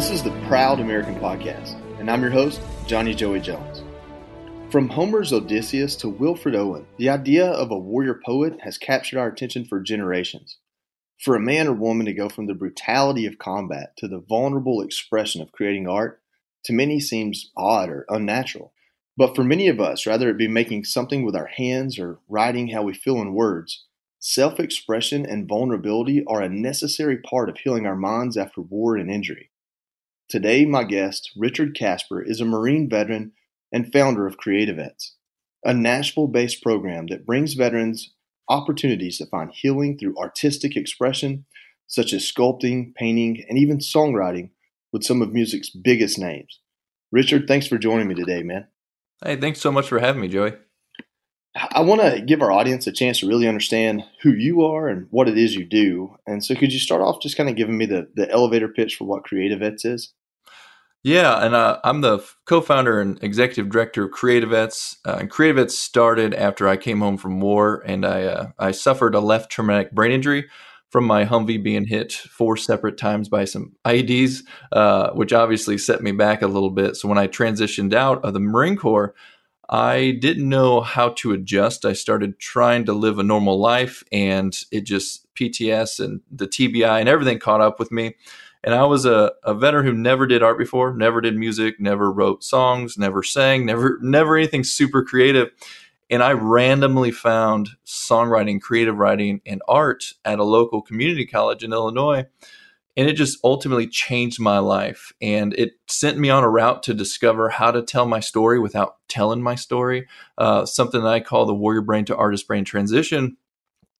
This is the Proud American Podcast, and I'm your host, Johnny Joey Jones. From Homer's Odysseus to Wilfred Owen, the idea of a warrior poet has captured our attention for generations. For a man or woman to go from the brutality of combat to the vulnerable expression of creating art, to many seems odd or unnatural. But for many of us, rather it be making something with our hands or writing how we feel in words, self expression and vulnerability are a necessary part of healing our minds after war and injury. Today, my guest, Richard Casper, is a Marine veteran and founder of Creativets, a Nashville based program that brings veterans opportunities to find healing through artistic expression, such as sculpting, painting, and even songwriting with some of music's biggest names. Richard, thanks for joining me today, man. Hey, thanks so much for having me, Joey. I want to give our audience a chance to really understand who you are and what it is you do. And so, could you start off just kind of giving me the, the elevator pitch for what Creativets is? Yeah, and uh, I'm the co-founder and executive director of Creativets. Uh, and Creativets started after I came home from war, and I uh, I suffered a left traumatic brain injury from my Humvee being hit four separate times by some IEDs, uh, which obviously set me back a little bit. So when I transitioned out of the Marine Corps, I didn't know how to adjust. I started trying to live a normal life, and it just PTS and the TBI and everything caught up with me. And I was a, a veteran who never did art before, never did music, never wrote songs, never sang, never never anything super creative. And I randomly found songwriting, creative writing, and art at a local community college in Illinois. And it just ultimately changed my life. And it sent me on a route to discover how to tell my story without telling my story, uh, something that I call the warrior brain to artist brain transition,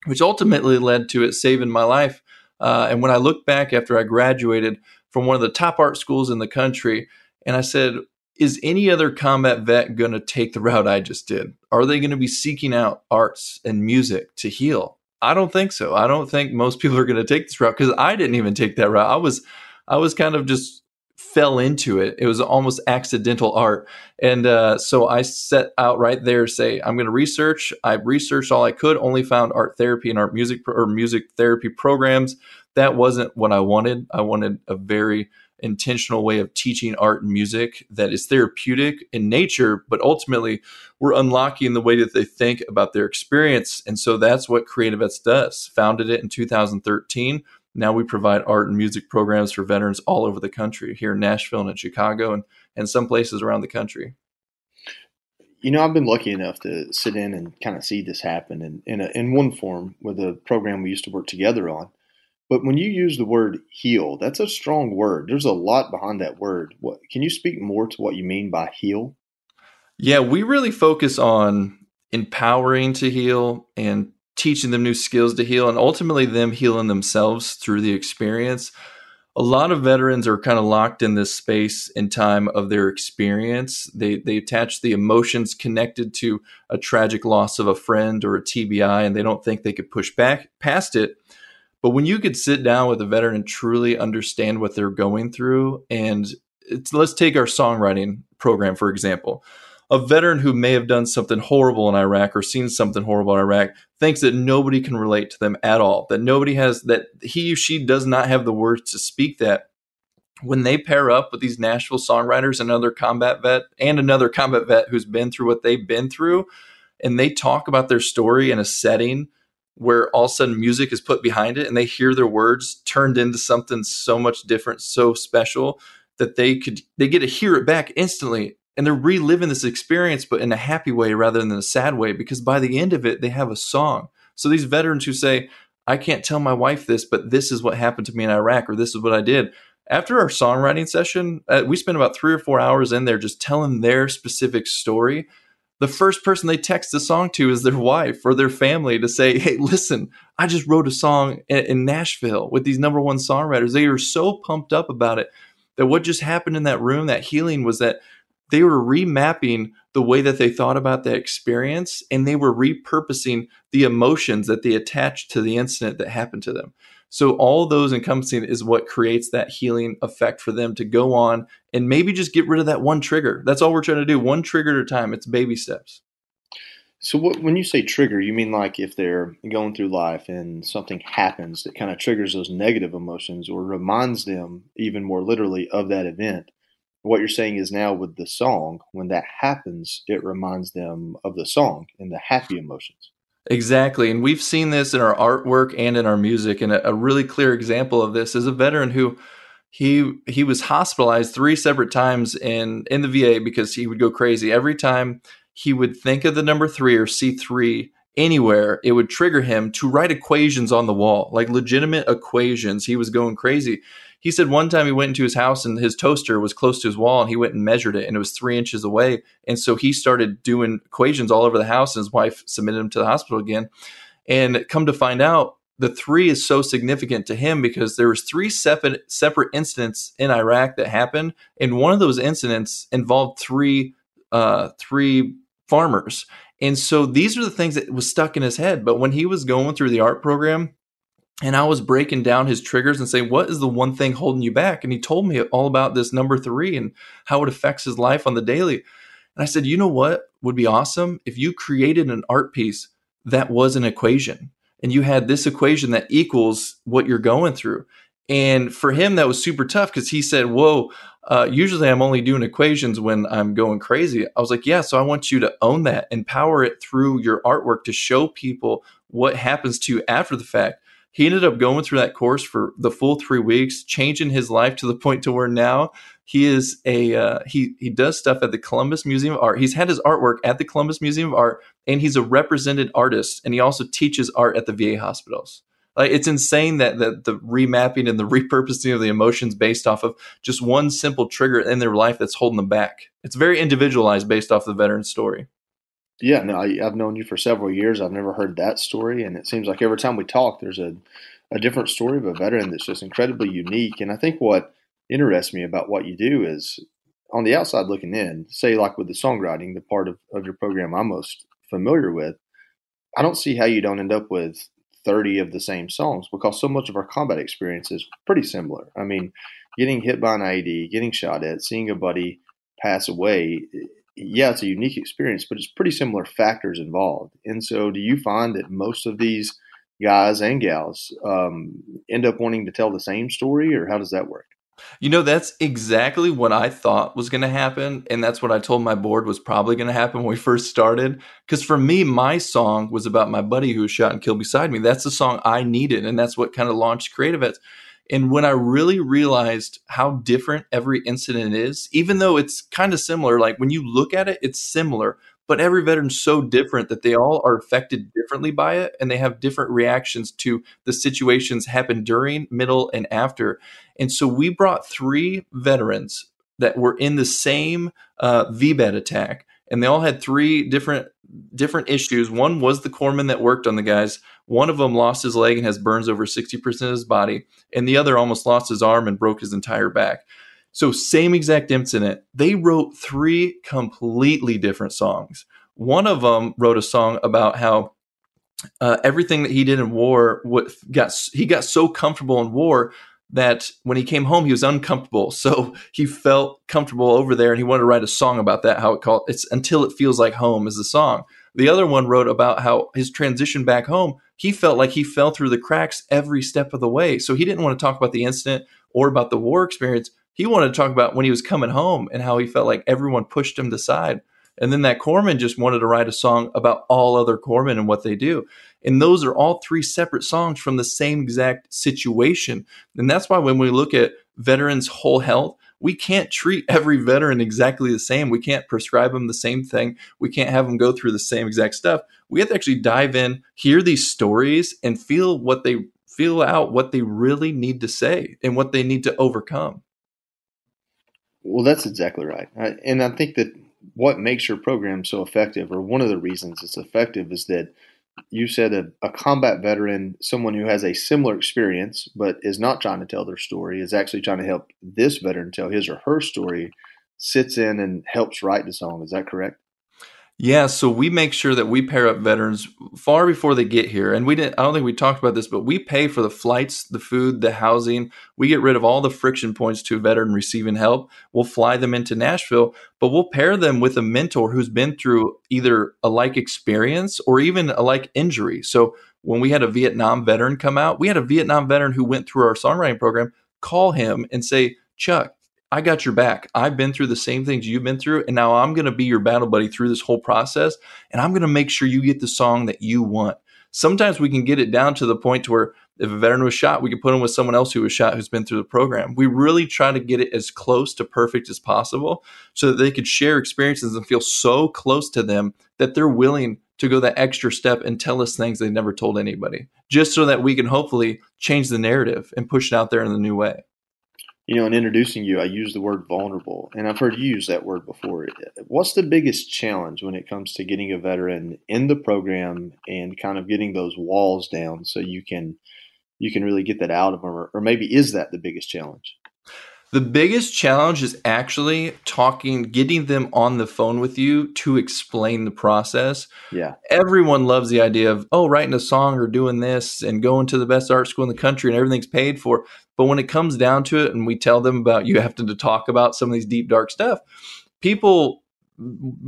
which ultimately led to it saving my life uh, and when I look back after I graduated from one of the top art schools in the country, and I said, is any other combat vet going to take the route I just did? Are they going to be seeking out arts and music to heal? I don't think so. I don't think most people are going to take this route because I didn't even take that route. I was, I was kind of just fell into it. It was almost accidental art. And uh, so I set out right there, say, I'm going to research. I researched all I could, only found art therapy and art music or music therapy programs. That wasn't what I wanted. I wanted a very intentional way of teaching art and music that is therapeutic in nature, but ultimately we're unlocking the way that they think about their experience. And so that's what Creativets does. Founded it in 2013 now we provide art and music programs for veterans all over the country, here in Nashville and in Chicago and, and some places around the country. You know, I've been lucky enough to sit in and kind of see this happen in, in, a, in one form with a program we used to work together on. But when you use the word heal, that's a strong word. There's a lot behind that word. What, can you speak more to what you mean by heal? Yeah, we really focus on empowering to heal and teaching them new skills to heal and ultimately them healing themselves through the experience. A lot of veterans are kind of locked in this space and time of their experience. They they attach the emotions connected to a tragic loss of a friend or a TBI and they don't think they could push back past it. But when you could sit down with a veteran and truly understand what they're going through and let's take our songwriting program for example a veteran who may have done something horrible in Iraq or seen something horrible in Iraq thinks that nobody can relate to them at all, that nobody has, that he or she does not have the words to speak that. When they pair up with these Nashville songwriters, and another combat vet, and another combat vet who's been through what they've been through, and they talk about their story in a setting where all of a sudden music is put behind it and they hear their words turned into something so much different, so special that they could they get to hear it back instantly and they're reliving this experience but in a happy way rather than a sad way because by the end of it they have a song so these veterans who say i can't tell my wife this but this is what happened to me in iraq or this is what i did after our songwriting session uh, we spent about three or four hours in there just telling their specific story the first person they text the song to is their wife or their family to say, Hey, listen, I just wrote a song in, in Nashville with these number one songwriters. They are so pumped up about it that what just happened in that room, that healing was that they were remapping the way that they thought about that experience and they were repurposing the emotions that they attached to the incident that happened to them. So all those encompassing is what creates that healing effect for them to go on and maybe just get rid of that one trigger. That's all we're trying to do, one trigger at a time. It's baby steps. So what, when you say trigger, you mean like if they're going through life and something happens that kind of triggers those negative emotions or reminds them even more literally of that event. What you're saying is now with the song, when that happens, it reminds them of the song and the happy emotions. Exactly. And we've seen this in our artwork and in our music. And a, a, really clear example of this is a veteran who he he was hospitalized three separate times in in the VA because he would go crazy. Every time he would think of the number three or C3 anywhere, it would trigger him to write equations on the wall, like legitimate equations. He was going crazy. He said one time he went into his house and his toaster was close to his wall and he went and measured it and it was three inches away. And so he started doing equations all over the house and his wife submitted him to the hospital again. And come to find out, the three is so significant to him because there was three separate separate incidents in Iraq that happened, and one of those incidents involved three uh, three farmers. And so these are the things that was stuck in his head. But when he was going through the art program, and I was breaking down his triggers and saying, what is the one thing holding you back? And he told me all about this number three and how it affects his life on the daily. And I said, you know what would be awesome if you created an art piece that was an equation and you had this equation that equals what you're going through. And for him, that was super tough because he said, Whoa, uh, usually I'm only doing equations when I'm going crazy. I was like, Yeah, so I want you to own that, empower it through your artwork to show people what happens to you after the fact he ended up going through that course for the full three weeks, changing his life to the point to where now he is a uh, he he does stuff at the Columbus Museum of Art. He's had his artwork at the Columbus Museum of Art, and he's a represented artist, and he also teaches art at the VA hospitals. Like it's insane that that the remapping and the repurposing of the emotions based off of just one simple trigger in their life that's holding them back. It's very individualized based off the veteran's story. Yeah, no, I, have known you for several years. I've never heard that story, and it seems like every time we talk, there's a a different story of a veteran that's just incredibly unique. And I think what interests me about what you do is on the outside looking in, say like with the songwriting, the part of, of your program I'm most familiar with, I don't see how you don't end up with 30 of the same songs because so much of our combat experience is pretty similar. I mean, getting hit by an IED, getting shot at, seeing a buddy pass away, yeah, it's a unique experience, but it's pretty similar factors involved. And so, do you find that most of these guys and gals um, end up wanting to tell the same story, or how does that work? You know, that's exactly what I thought was going to happen. And that's what I told my board was probably going to happen when we first started. Because for me, my song was about my buddy who was shot and killed beside me. That's the song I needed. And that's what kind of launched Creativets. And when I really realized how different every incident is, even though it's kind of similar, like when you look at it, it's similar, but every veteran's so different that they all are affected differently by it and they have different reactions to the situations happen during, middle, and after. And so we brought three veterans that were in the same uh, VBIED attack and they all had three different different issues. One was the corpsman that worked on the guys. One of them lost his leg and has burns over 60% of his body, and the other almost lost his arm and broke his entire back. So, same exact incident. They wrote three completely different songs. One of them wrote a song about how uh, everything that he did in war what got he got so comfortable in war that when he came home he was uncomfortable. So he felt comfortable over there and he wanted to write a song about that how it called it's until it feels like home is the song. The other one wrote about how his transition back home he felt like he fell through the cracks every step of the way. So he didn't want to talk about the incident or about the war experience. He wanted to talk about when he was coming home and how he felt like everyone pushed him aside and then that corpsman just wanted to write a song about all other corpsmen and what they do. And those are all three separate songs from the same exact situation. And that's why when we look at veterans' whole health, we can't treat every veteran exactly the same. We can't prescribe them the same thing. We can't have them go through the same exact stuff. We have to actually dive in, hear these stories, and feel what they feel out what they really need to say and what they need to overcome. Well, that's exactly right. And I think that what makes your program so effective, or one of the reasons it's effective, is that you said a, a, combat veteran, someone who has a similar experience but is not trying to tell their story, is actually trying to help this veteran tell his or her story, sits in and helps write the song. Is that correct? Yeah, so we make sure that we pair up veterans far before they get here. And we didn't I don't think we talked about this, but we pay for the flights, the food, the housing. We get rid of all the friction points to a veteran receiving help. We'll fly them into Nashville, but we'll pair them with a mentor who's been through either a like experience or even a like injury. So when we had a Vietnam veteran come out, we had a Vietnam veteran who went through our songwriting program call him and say, Chuck, I got your back. I've been through the same things you've been through, and now I'm going to be your battle buddy through this whole process, and I'm going to make sure you get the song that you want. Sometimes we can get it down to the point to where if a veteran was shot, we can put him with someone else who was shot who's been through the program. We really try to get it as close to perfect as possible so that they could share experiences and feel so close to them that they're willing to go that extra step and tell us things they never told anybody, just so that we can hopefully change the narrative and push it out there in a new way you know, in introducing you, I use the word vulnerable, and I've heard you use that word before. What's the biggest challenge when it comes to getting a veteran in the program and kind of getting those walls down so you can you can really get that out of them, or, or maybe is that the biggest challenge? The biggest challenge is actually talking, getting them on the phone with you to explain the process. Yeah. Everyone loves the idea of, oh, writing a song or doing this and going to the best art school in the country and everything's paid for. But when it comes down to it and we tell them about you have to talk about some of these deep, dark stuff, people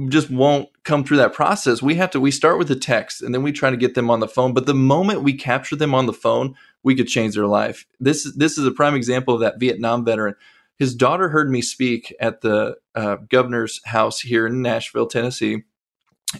just won't come through that process. We have to we start with the text and then we try to get them on the phone. But the moment we capture them on the phone, we could change their life. This this is a prime example of that Vietnam veteran. His daughter heard me speak at the uh, governor's house here in Nashville, Tennessee,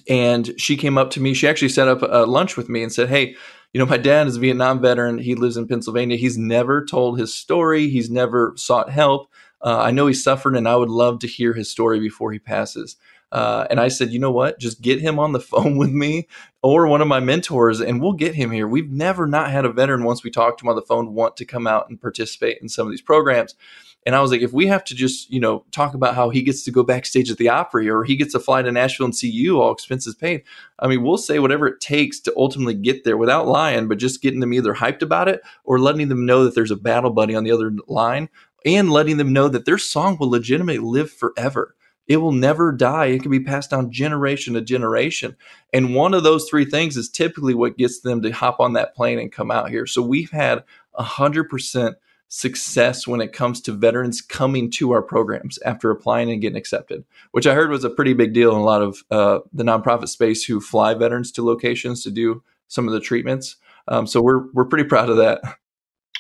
and she came up to me. She actually set up a lunch with me and said, "Hey, you know, my dad is a Vietnam veteran. He lives in Pennsylvania. He's never told his story. He's never sought help. Uh, I know he suffered, and I would love to hear his story before he passes." Uh, and I said, you know what? Just get him on the phone with me or one of my mentors, and we'll get him here. We've never not had a veteran once we talked to him on the phone want to come out and participate in some of these programs. And I was like, if we have to just, you know, talk about how he gets to go backstage at the Opry or he gets to fly to Nashville and see you, all expenses paid. I mean, we'll say whatever it takes to ultimately get there without lying, but just getting them either hyped about it or letting them know that there's a battle buddy on the other line and letting them know that their song will legitimately live forever. It will never die. It can be passed down generation to generation. And one of those three things is typically what gets them to hop on that plane and come out here. So we've had 100% success when it comes to veterans coming to our programs after applying and getting accepted, which I heard was a pretty big deal in a lot of uh, the nonprofit space who fly veterans to locations to do some of the treatments. Um, so we're we're pretty proud of that.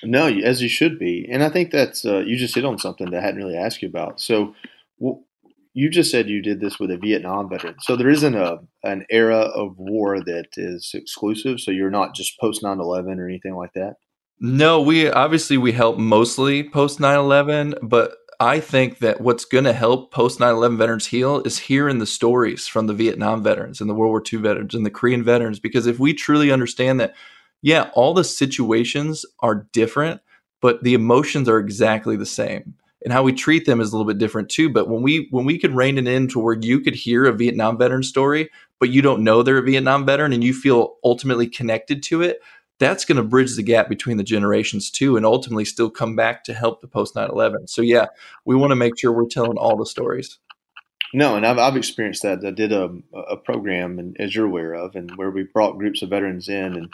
No, as you should be, and I think that's uh, you just hit on something that I hadn't really asked you about. So, you just said you did this with a Vietnam veteran. So there isn't a an era of war that is exclusive. So you're not just post 9/11 or anything like that. No, we obviously we help mostly post 9/11, but I think that what's going to help post 9/11 veterans heal is hearing the stories from the Vietnam veterans and the World War II veterans and the Korean veterans because if we truly understand that yeah, all the situations are different, but the emotions are exactly the same and how we treat them is a little bit different too. But when we when we could rein it in to where you could hear a Vietnam veteran story, but you don't know they're a Vietnam veteran and you feel ultimately connected to it, that's going to bridge the gap between the generations too, and ultimately still come back to help the post 9/11. So yeah, we want to make sure we're telling all the stories. No, and I've, I've experienced that. I did a, a program, and as you're aware of, and where we brought groups of veterans in, and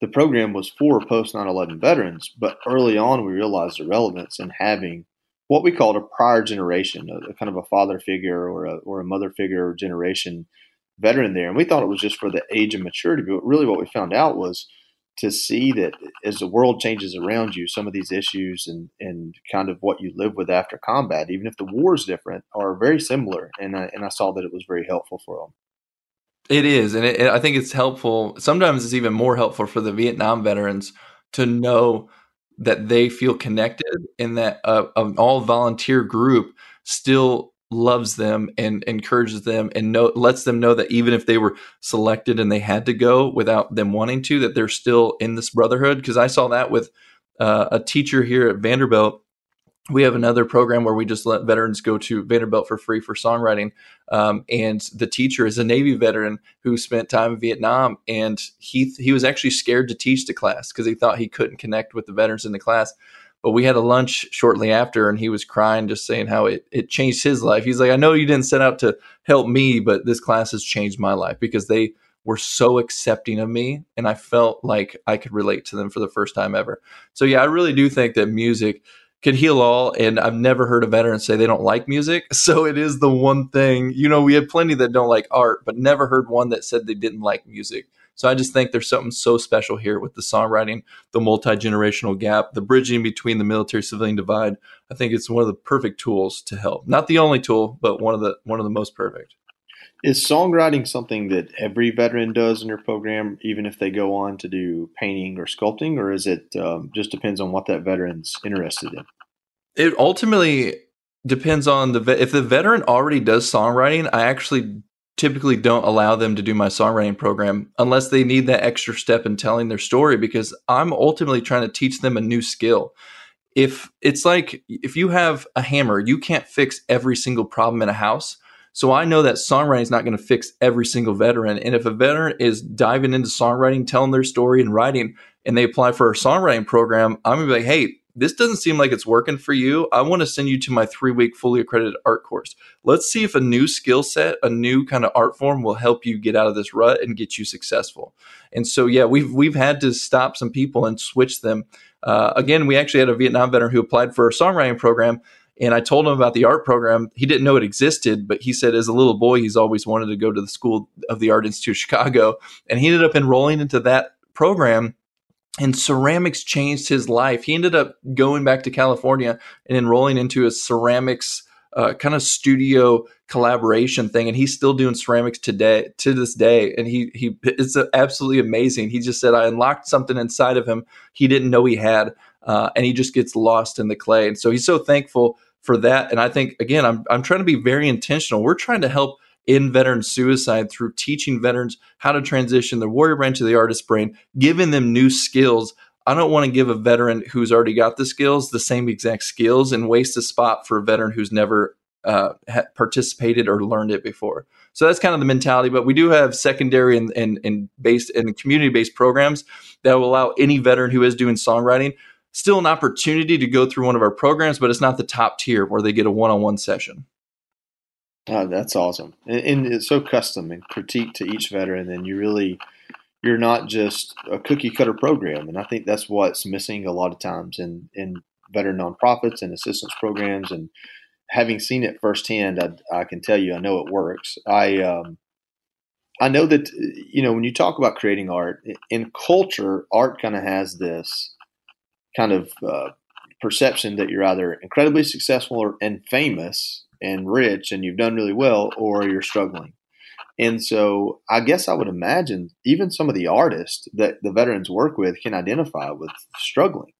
the program was for post 9/11 veterans. But early on, we realized the relevance in having what we called a prior generation, a, a, kind of a father figure or a, or a mother figure or generation veteran there. And we thought it was just for the age and maturity. But really, what we found out was to see that as the world changes around you, some of these issues and, and kind of what you live with after combat, even if the war is different, are very similar. And I, and I saw that it was very helpful for them. It is. And it, I think it's helpful. Sometimes it's even more helpful for the Vietnam veterans to know that they feel connected and that uh, an all volunteer group still loves them and encourages them and know, lets them know that even if they were selected and they had to go without them wanting to that they're still in this brotherhood because i saw that with uh, a teacher here at vanderbilt we have another program where we just let veterans go to Vanderbilt for free for songwriting. Um, and the teacher is a Navy veteran who spent time in Vietnam, and he he was actually scared to teach the class because he thought he couldn't connect with the veterans in the class. But we had a lunch shortly after, and he was crying, just saying how it, it changed his life. He's like, I know you didn't set out to help me, but this class has changed my life because they were so accepting of me, and I felt like I could relate to them for the first time ever. So yeah, I really do think that music could heal all. And I've never heard a veteran say they don't like music. So it is the one thing, you know, we have plenty that don't like art, but never heard one that said they didn't like music. So I just think there's something so special here with the songwriting, the multi generational gap, the bridging between the military civilian divide. I think it's one of the perfect tools to help. Not the only tool, but one of the one of the most perfect. Is songwriting something that every veteran does in your program, even if they go on to do painting or sculpting, or is it um, just depends on what that veteran's interested in? It ultimately depends on the. If the veteran already does songwriting, I actually typically don't allow them to do my songwriting program unless they need that extra step in telling their story because I'm ultimately trying to teach them a new skill. If it's like if you have a hammer, you can't fix every single problem in a house so I know that songwriting is not going to fix every single veteran. And if a veteran is diving into songwriting, telling their story and writing, and they apply for a songwriting program, I'm going to be like, hey, this doesn't seem like it's working for you. I want to send you to my three week fully accredited art course. Let's see if a new skill set, a new kind of art form will help you get out of this rut and get you successful. And so, yeah, we've, we've had to stop some people and switch them. Uh, again, we actually had a Vietnam veteran who applied for a songwriting program and I told him about the art program. He didn't know it existed, but he said as a little boy, he's always wanted to go to the School of the Art Institute of Chicago. And he ended up enrolling into that program. And ceramics changed his life. He ended up going back to California and enrolling into a ceramics uh, kind of studio collaboration thing, and he's still doing ceramics today to this day. And he he it's absolutely amazing. He just said I unlocked something inside of him he didn't know he had, uh, and he just gets lost in the clay. And so he's so thankful for that. And I think again, I'm I'm trying to be very intentional. We're trying to help in veteran suicide through teaching veterans how to transition the warrior brain to the artist brain, giving them new skills. I don't want to give a veteran who's already got the skills the same exact skills and waste a spot for a veteran who's never uh, participated or learned it before. So that's kind of the mentality. But we do have secondary and, and, and based and community based programs that will allow any veteran who is doing songwriting still an opportunity to go through one of our programs, but it's not the top tier where they get a one-on-one session. Oh, that's awesome, and, and, it's so custom and critique to each veteran. And you really, you're not just a cookie cutter program, and I think that's what's missing a lot of times in in veteran nonprofits and assistance programs. And having seen it firsthand, I, I can tell you, I know it works. I um, I know that you know when you talk about creating art in culture, art kind of has this kind of uh, perception that you're either incredibly successful or, and famous and rich and you've done really well or you're struggling. And so I guess I would imagine even some of the artists that the veterans work with can identify with struggling.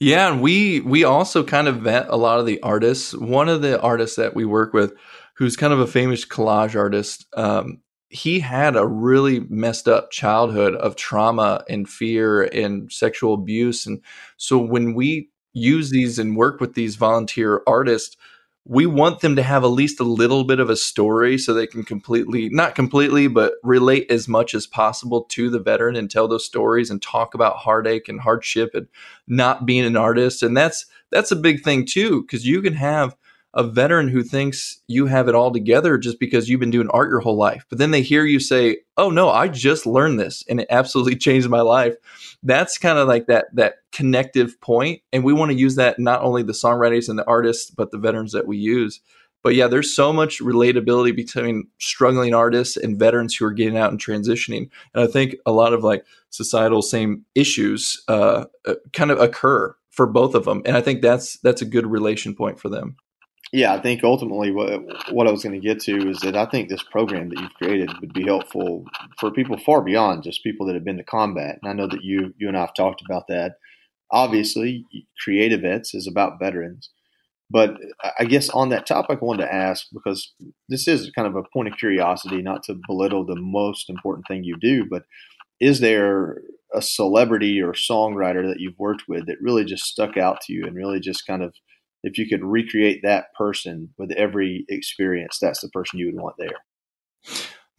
Yeah, and we we also kind of vet a lot of the artists. One of the artists that we work with, who's kind of a famous collage artist, um, he had a really messed up childhood of trauma and fear and sexual abuse. And so when we use these and work with these volunteer artists, we want them to have at least a little bit of a story so they can completely, not completely, but relate as much as possible to the veteran and tell those stories and talk about heartache and hardship and not being an artist. And that's, that's a big thing too, because you can have a veteran who thinks you have it all together just because you've been doing art your whole life. But then they hear you say, "Oh no, I just learned this and it absolutely changed my life." That's kind of like that that connective point and we want to use that not only the songwriters and the artists but the veterans that we use. But yeah, there's so much relatability between struggling artists and veterans who are getting out and transitioning. And I think a lot of like societal same issues uh, uh kind of occur for both of them. And I think that's that's a good relation point for them yeah, I think ultimately what what I was going to get to is that I think this program that you've created would be helpful for people far beyond just people that have been to combat. And I know that you you and I have talked about that. Obviously, Creativets is about veterans, but I guess on that topic, I wanted to ask because this is kind of a point of curiosity, not to belittle the most important thing you do, but is there a celebrity or songwriter that you've worked with that really just stuck out to you and really just kind of if you could recreate that person with every experience, that's the person you would want there.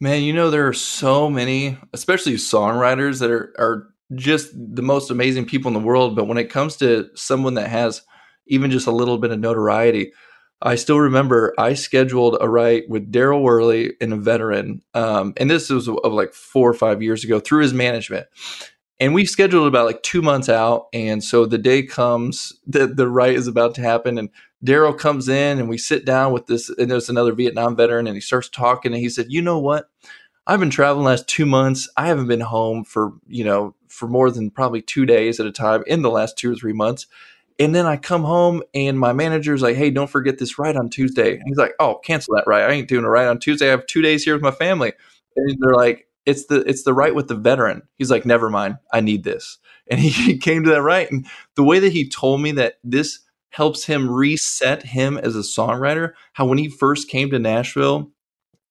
Man, you know there are so many, especially songwriters that are are just the most amazing people in the world. But when it comes to someone that has even just a little bit of notoriety, I still remember I scheduled a write with Daryl Worley and a veteran, um, and this was of like four or five years ago through his management. And we scheduled about like two months out, and so the day comes that the write is about to happen, and Daryl comes in, and we sit down with this, and there's another Vietnam veteran, and he starts talking, and he said, "You know what? I've been traveling last two months. I haven't been home for you know for more than probably two days at a time in the last two or three months." And then I come home and my manager's like, "Hey, don't forget this write on Tuesday." And he's like, "Oh, cancel that write. I ain't doing a write on Tuesday. I have two days here with my family." And they're like, "It's the it's the write with the veteran." He's like, "Never mind. I need this." And he came to that write. and the way that he told me that this helps him reset him as a songwriter. How when he first came to Nashville,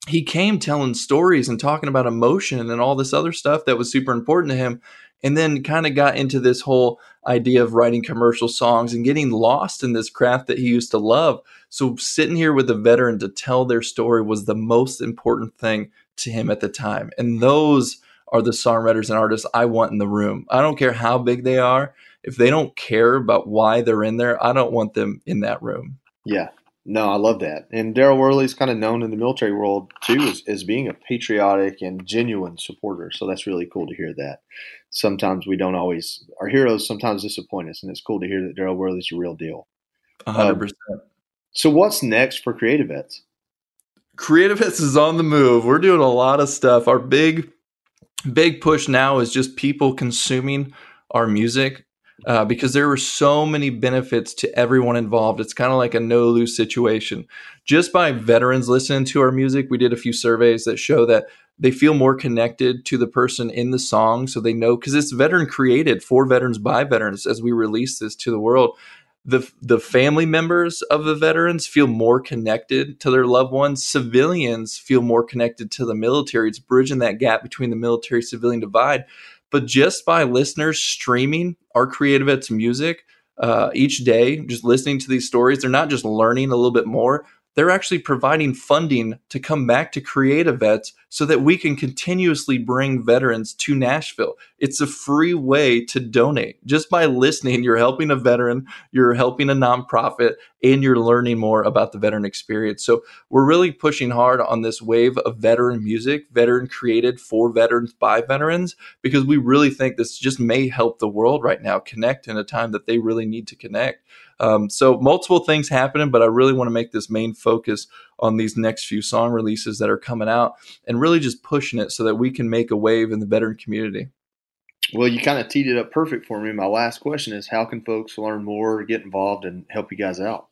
he came telling stories and talking about emotion and all this other stuff that was super important to him and then kind of got into this whole idea of writing commercial songs and getting lost in this craft that he used to love. So sitting here with a veteran to tell their story was the most important thing to him at the time. And those are the songwriters and artists I want in the room. I don't care how big they are. If they don't care about why they're in there, I don't want them in that room. Yeah. No, I love that. And Daryl Worley's kind of known in the military world too as, as being a patriotic and genuine supporter. So that's really cool to hear that sometimes we don't always our heroes sometimes disappoint us, and it's cool to hear that Daryl Worley's a real deal. hundred um, percent. So what's next for Creativets? Creativets is on the move. We're doing a lot of stuff. Our big big push now is just people consuming our music uh, because there are so many benefits to everyone involved. It's kind of like a no lose situation. Just by veterans listening to our music, we did a few surveys that show that they feel more connected to the person in the song so they know because it's veteran created for veterans by veterans as we release this to the world the the family members of the veterans feel more connected to their loved ones. Civilians feel more connected to the military. It's bridging that gap between the military civilian divide. But just by listeners streaming our creativets music uh, each day just listening to these stories they're not just learning a little bit more they're actually providing funding to come back to creativets so that we can continuously bring veterans to Nashville. It's a free way to donate. Just by listening, you're helping a veteran, you're helping a nonprofit, and you're learning more about the veteran experience. So we're really pushing hard on this wave of veteran music, veteran created for veterans by veterans, because we really think this just may help the world right now connect in a time that they really need to connect. Um, so multiple things happening, but I really want to make this main focus on these next few song releases that are coming out and really just pushing it so that we can make a wave in the veteran community. Well, you kind of teed it up perfect for me. My last question is how can folks learn more, get involved, and help you guys out?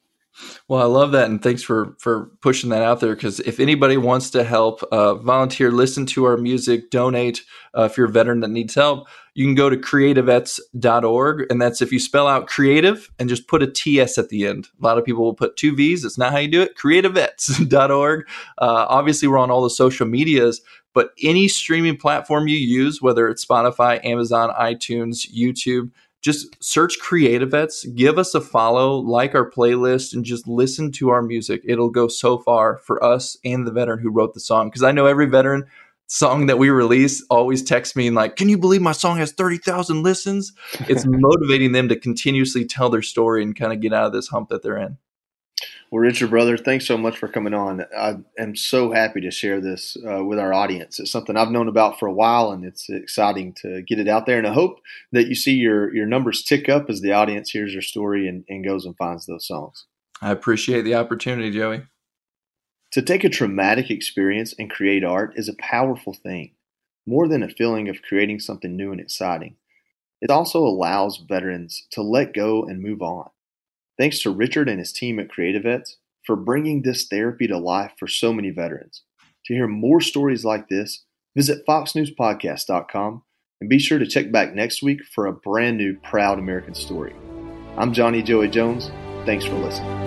Well, I love that, and thanks for for pushing that out there. Because if anybody wants to help, uh, volunteer, listen to our music, donate. Uh, if you're a veteran that needs help, you can go to creativets.org, and that's if you spell out creative and just put a TS at the end. A lot of people will put two V's. That's not how you do it. Creativets.org. Uh, obviously, we're on all the social medias, but any streaming platform you use, whether it's Spotify, Amazon, iTunes, YouTube just search Creativets, give us a follow, like our playlist, and just listen to our music. It'll go so far for us and the veteran who wrote the song. Because I know every veteran song that we release always texts me and like, "Can you believe my song has thirty thousand listens?" It's motivating them to continuously tell their story and kind of get out of this hump that they're in. Well, Richard, brother, thanks so much for coming on. I am so happy to share this uh, with our audience. It's something I've known about for a while, and it's exciting to get it out there. And I hope that you see your your numbers tick up as the audience hears your story and, and goes and finds those songs. I appreciate the opportunity, Joey. To take a traumatic experience and create art is a powerful thing, more than a feeling of creating something new and exciting. It also allows veterans to let go and move on. Thanks to Richard and his team at Creativets for bringing this therapy to life for so many veterans. To hear more stories like this, visit foxnewspodcast.com and be sure to check back next week for a brand new Proud American story. I'm Johnny Joey Jones. Thanks for listening.